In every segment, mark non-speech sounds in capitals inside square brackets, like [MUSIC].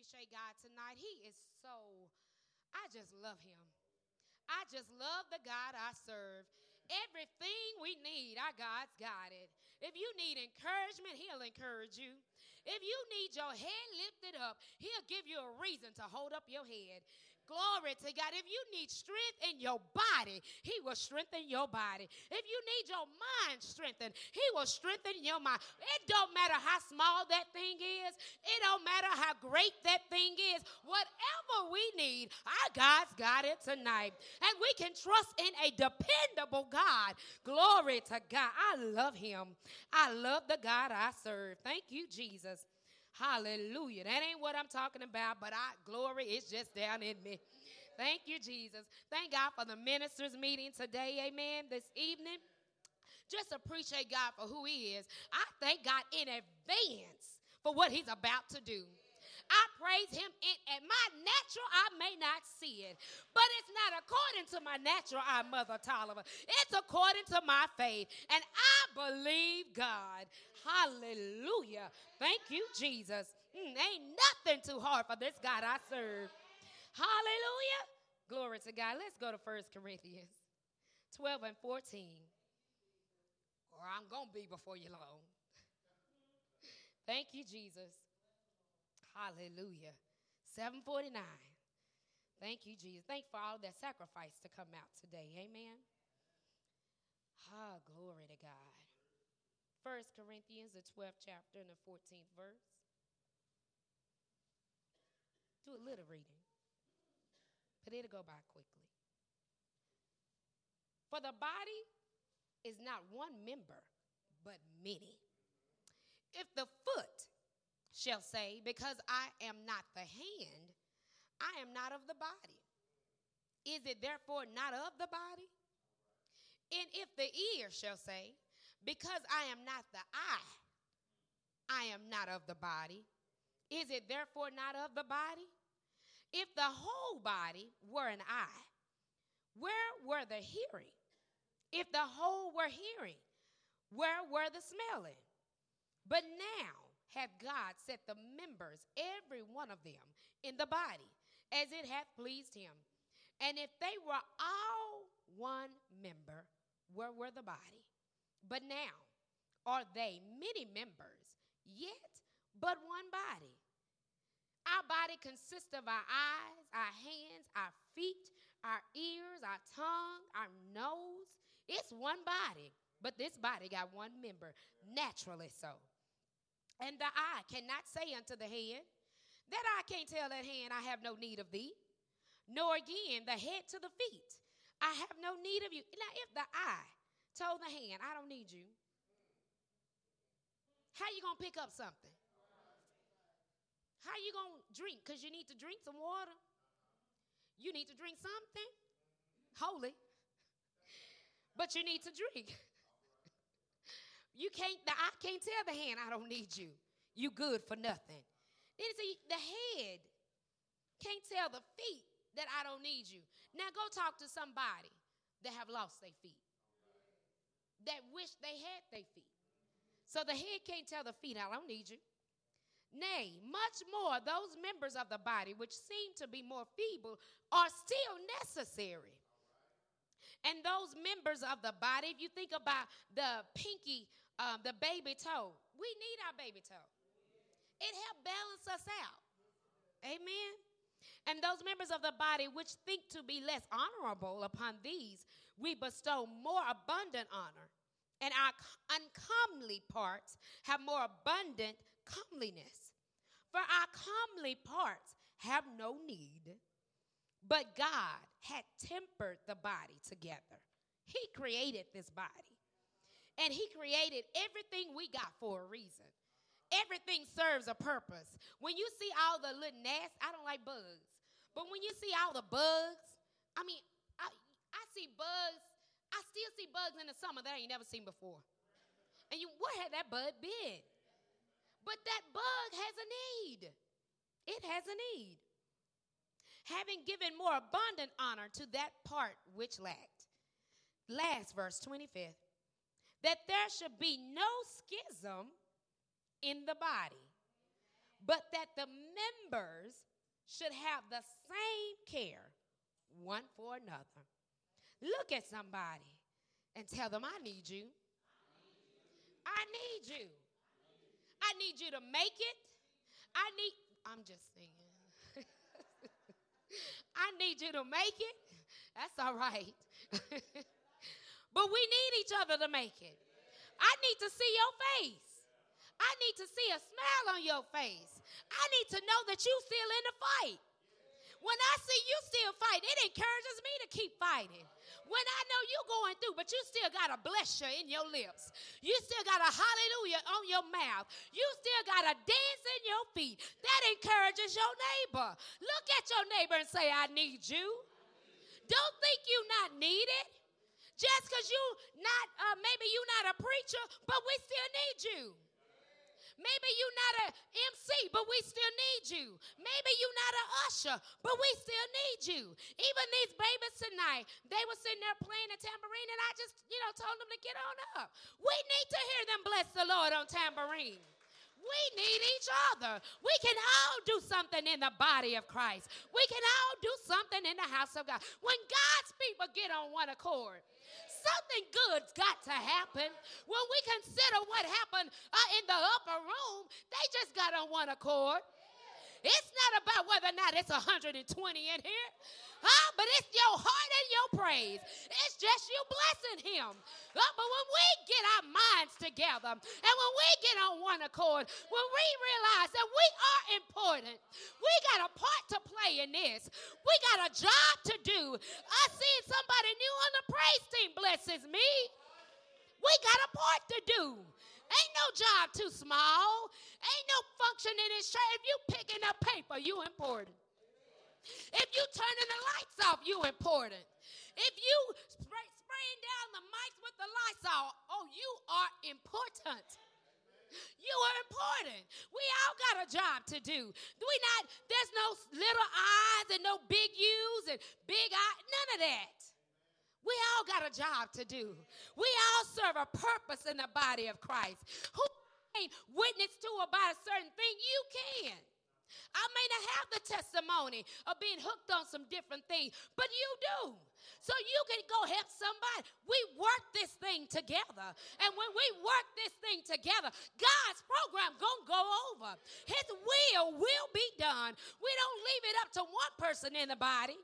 appreciate God tonight. He is so, I just love him. I just love the God I serve. Everything we need, our God's got it. If you need encouragement, He'll encourage you. If you need your head lifted up, He'll give you a reason to hold up your head. Glory to God. If you need strength in your body, He will strengthen your body. If you need your mind strengthened, He will strengthen your mind. It don't matter how small that thing is, it don't matter how great that thing is. Whatever we need, our God's got it tonight. And we can trust in a dependable God. Glory to God. I love Him. I love the God I serve. Thank you, Jesus. Hallelujah. That ain't what I'm talking about, but I glory is just down in me. Thank you, Jesus. Thank God for the ministers meeting today, amen, this evening. Just appreciate God for who He is. I thank God in advance for what He's about to do. I praise him in at my natural I may not see it. But it's not according to my natural eye, Mother Tolliver. It's according to my faith. And I believe God. Hallelujah. Thank you, Jesus. Mm, ain't nothing too hard for this God I serve. Hallelujah. Glory to God. Let's go to First Corinthians 12 and 14. Or I'm going to be before you long. Thank you, Jesus. Hallelujah. 749. Thank you, Jesus. Thank for all that sacrifice to come out today. Amen. Ah, glory to God. First Corinthians, the 12th chapter and the 14th verse. Do a little reading, but it'll go by quickly. For the body is not one member, but many. If the foot shall say, Because I am not the hand, I am not of the body. Is it therefore not of the body? And if the ear shall say, Because I am not the eye, I am not of the body, is it therefore not of the body? If the whole body were an eye, where were the hearing? If the whole were hearing, where were the smelling? But now hath God set the members, every one of them, in the body, as it hath pleased him. And if they were all one member, where were the body? But now are they many members, yet but one body. Our body consists of our eyes, our hands, our feet, our ears, our tongue, our nose. It's one body, but this body got one member, naturally so. And the eye cannot say unto the hand, That eye can't tell that hand, I have no need of thee. Nor again the head to the feet, I have no need of you. Now, if the eye told the hand, I don't need you, how you gonna pick up something? How you gonna drink? Because you need to drink some water. You need to drink something holy, but you need to drink. [LAUGHS] You can't, the can't tell the hand, I don't need you. You good for nothing. Then see, the head can't tell the feet that I don't need you. Now go talk to somebody that have lost their feet, that wish they had their feet. So the head can't tell the feet, I don't need you. Nay, much more, those members of the body which seem to be more feeble are still necessary. And those members of the body, if you think about the pinky um, the baby toe. We need our baby toe. It helps balance us out. Amen. And those members of the body which think to be less honorable upon these, we bestow more abundant honor. And our uncomely parts have more abundant comeliness. For our comely parts have no need, but God had tempered the body together. He created this body. And He created everything we got for a reason. Everything serves a purpose. When you see all the little gnats, I don't like bugs, but when you see all the bugs, I mean, I, I see bugs. I still see bugs in the summer that I ain't never seen before. And you, where had that bug been? But that bug has a need. It has a need. Having given more abundant honor to that part which lacked. Last verse, 25th that there should be no schism in the body, but that the members should have the same care one for another. Look at somebody and tell them, I need you. I need you. I need you to make it. I need, I'm just singing. [LAUGHS] I need you to make it. That's all right. [LAUGHS] but we need each other to make it. I need to see your face. I need to see a smile on your face. I need to know that you still in the fight. When I see you still fight, it encourages me to keep fighting. When I know you're going through, but you still got a bless in your lips. You still got a hallelujah on your mouth. You still got a dance in your feet. That encourages your neighbor. Look at your neighbor and say, I need you. Don't think you're not needed. Just because you not, uh, maybe you not a preacher, but we still need you. Maybe you're not a MC, but we still need you. Maybe you're not a usher, but we still need you. Even these babies tonight, they were sitting there playing a tambourine, and I just, you know, told them to get on up. We need to hear them bless the Lord on tambourine. We need each other. We can all do something in the body of Christ. We can all do something in the house of God. When God's people get on one accord, something good's got to happen. When we consider what happened uh, in the upper room, they just got on one accord. It's not about whether or not it's 120 in here. Huh? But it's your heart and your praise. It's just you blessing him. Uh, but when we get our minds together and when we get on one accord, when we realize that we are important, we got a part to play in this. We got a job to do. I see somebody new on the praise team blesses me. We got a part to do. Ain't no job too small. Ain't no function in this church. If you picking up paper, you important. If you turning the lights off, you important. If you spray, spraying down the mics with the lights off, oh, you are important. You are important. We all got a job to do. We not, there's no little eyes and no big U's and big eyes, none of that. We all got a job to do. We all serve a purpose in the body of Christ. Who can witness to about a certain thing? You can. I may not have the testimony of being hooked on some different things, but you do. So you can go help somebody. We work this thing together. And when we work this thing together, God's program gonna go over. His will will be done. We don't leave it up to one person in the body.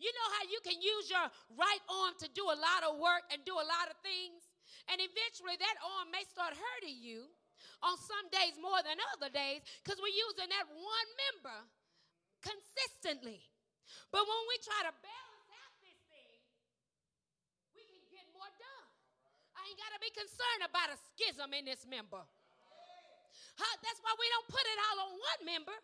You know how you can use your right arm to do a lot of work and do a lot of things? And eventually that arm may start hurting you on some days more than other days because we're using that one member consistently. But when we try to balance out this thing, we can get more done. I ain't got to be concerned about a schism in this member. Huh? That's why we don't put it all on one member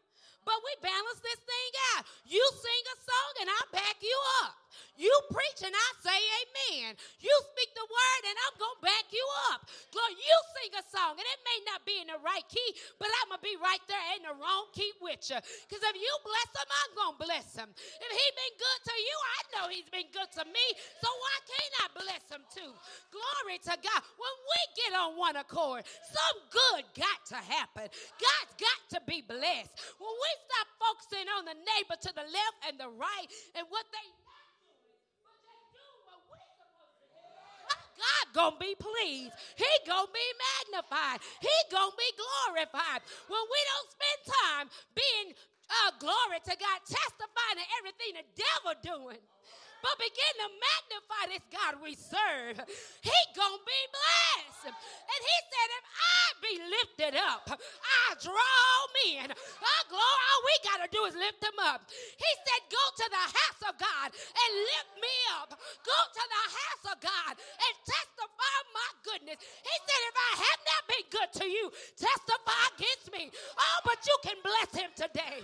but we balance this thing out. You sing a song and I back you up. You preach and I say amen. You speak the word and I'm going to back you up. Lord, you sing a song and it may not be in the right key, but I'm going to be right there in the wrong key with you. Because if you bless him, I'm going to bless him. If he's been good to you, I know he's been good to me. So why can't I bless him too? Glory to God. When we get on one accord, some good got to happen. God's got to be blessed. When we stop focusing on the neighbor to the left and the right and what they God gonna be pleased. He gonna be magnified. He gonna be glorified. When we don't spend time being uh, glory to God, testifying to everything the devil doing but begin to magnify this God we serve. He gonna be blessed. And he said, if I be lifted up, I draw men. Our glory, all we gotta do is lift them up. He said, go to the house of God and lift me up. Go to the house of God and testify my goodness. He said, if I have not been good to you, testify against me. Oh, but you can bless him today.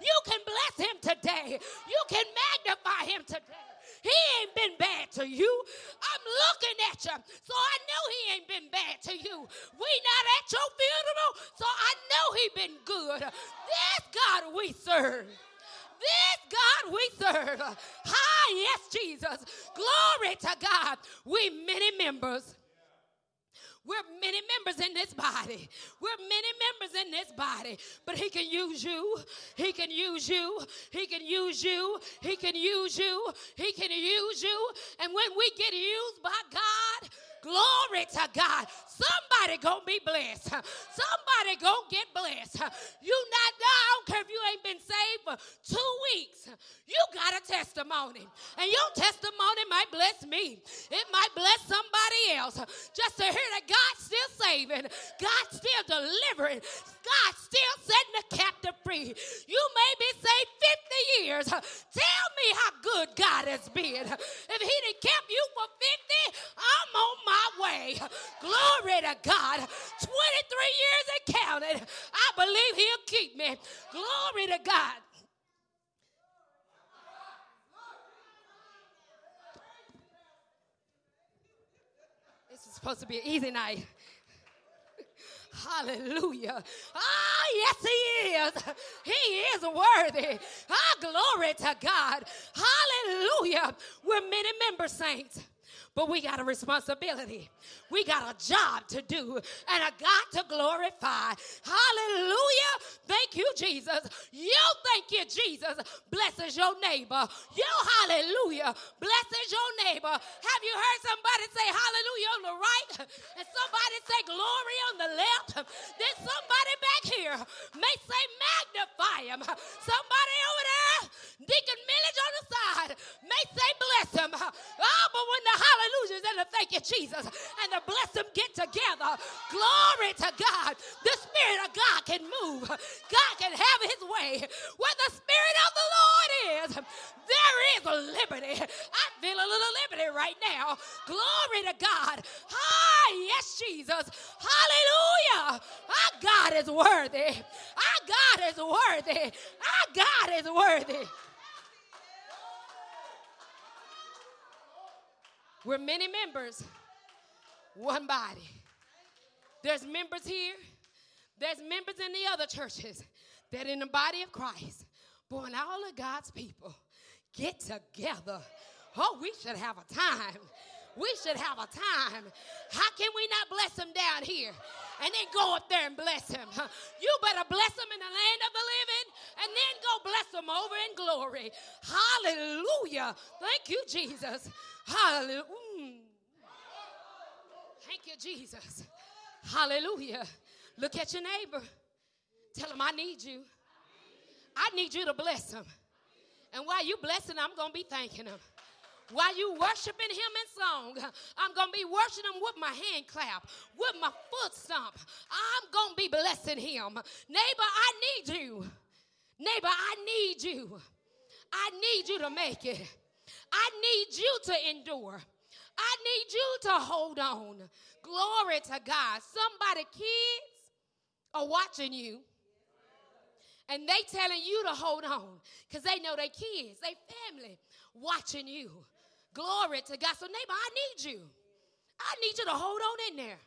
You can bless him today. You can magnify him today. He ain't been bad to you. I'm looking at you, so I know he ain't been bad to you. We not at your funeral, so I know he been good. This God we serve. This God we serve. Hi, yes, Jesus. Glory to God. We many members. We're many members in this body. We're many members in this body. But He can use you. He can use you. He can use you. He can use you. He can use you. And when we get used by God, Glory to God. Somebody gonna be blessed. Somebody gonna get blessed. You not, I don't care if you ain't been saved for two weeks. You got a testimony. And your testimony might bless me. It might bless somebody else. Just to hear that God's still saving, God's still delivering, God's still setting the captive free. You may be saved 50 years. Tell me how good God has been. If He didn't kept you for 50, I'm on my way. Glory to God. 23 years and counted. I believe He'll keep me. Glory to God. This is supposed to be an easy night. [LAUGHS] Hallelujah. Ah, yes, He is. He is worthy. Ah, glory to God. Hallelujah. We're many members, saints. But we got a responsibility. We got a job to do and a God to glorify. Hallelujah. Thank you, Jesus. You thank you, Jesus. Blesses your neighbor. You, hallelujah, blesses your neighbor. Have you heard somebody say hallelujah on the right and somebody say glory on the left? Then somebody back here may say magnify him. Somebody over there, Deacon Millage on the side, may say bless him. Oh, but when the and the thank you, Jesus, and the bless them get together, glory to God, the Spirit of God can move. God can have his way. Where the Spirit of the Lord is, there is liberty. I feel a little liberty right now. Glory to God. Ah, yes, Jesus. Hallelujah. Our God is worthy. Our God is worthy. Our God is worthy. We're many members, one body. There's members here, there's members in the other churches that in the body of Christ, when all of God's people get together, oh, we should have a time. We should have a time. How can we not bless them down here and then go up there and bless him? You better bless them in the land of the living and then go bless them over in glory. Hallelujah. Thank you, Jesus. Hallelujah. Mm. Thank you, Jesus. Hallelujah. Look at your neighbor. Tell him, I need you. I need you to bless him. And while you blessing, I'm going to be thanking him. While you worshiping him in song, I'm going to be worshiping him with my hand clap, with my foot stomp. I'm going to be blessing him. Neighbor, I need you. Neighbor, I need you. I need you to make it. I need you to endure. I need you to hold on. Glory to God. Somebody, kids are watching you and they telling you to hold on because they know they kids, they family watching you. Glory to God. So, neighbor, I need you. I need you to hold on in there.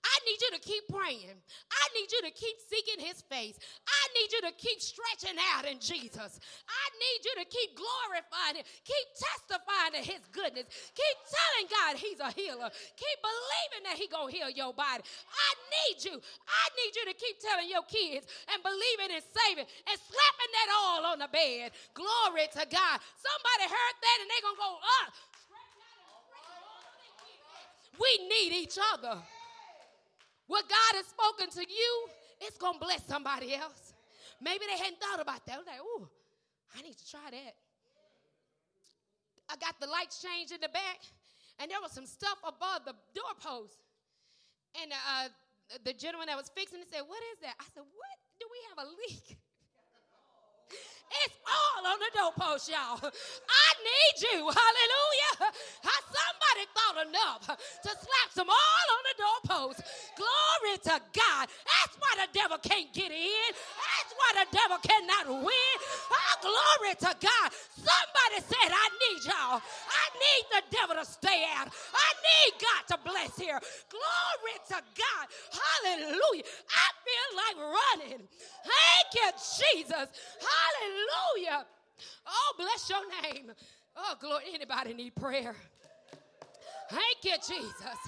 I need you to keep praying. I need you to keep seeking his face. I need you to keep stretching out in Jesus. I need you to keep glorifying him. Keep testifying to his goodness. Keep telling God he's a healer. Keep believing that he going to heal your body. I need you. I need you to keep telling your kids and believing and saving and slapping that all on the bed. Glory to God. Somebody heard that and they going to go, uh, we need each other. What God has spoken to you, it's going to bless somebody else. Maybe they hadn't thought about that. Like, ooh, I need to try that. I got the lights changed in the back, and there was some stuff above the doorpost. And uh, the gentleman that was fixing it said, What is that? I said, What? Do we have a leak? [LAUGHS] It's all on the doorpost, y'all. [LAUGHS] I need you. Hallelujah. Enough to slap some all on the doorpost. Glory to God. That's why the devil can't get in. That's why the devil cannot win. Oh, glory to God. Somebody said, I need y'all. I need the devil to stay out. I need God to bless here. Glory to God. Hallelujah. I feel like running. Thank you, Jesus. Hallelujah. Oh, bless your name. Oh, glory. Anybody need prayer? Thank you, Jesus.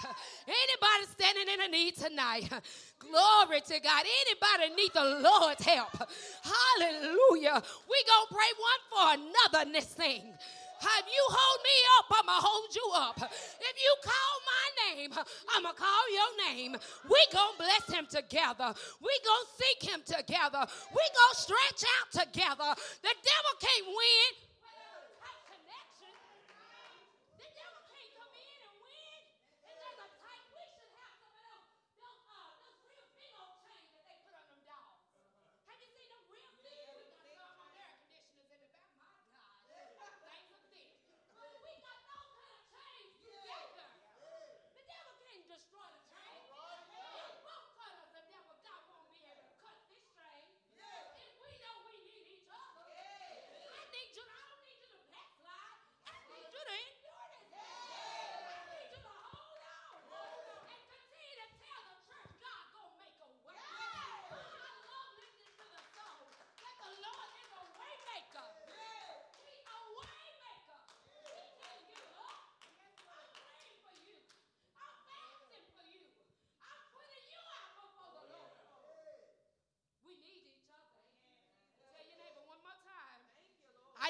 Anybody standing in a need tonight? Glory to God. Anybody need the Lord's help? Hallelujah. We gonna pray one for another in this thing. If you hold me up, I'ma hold you up. If you call my name, I'ma call your name. We gonna bless him together. We gonna seek him together. We gonna stretch out together. The devil can't win.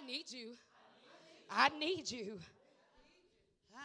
I need you. I need you.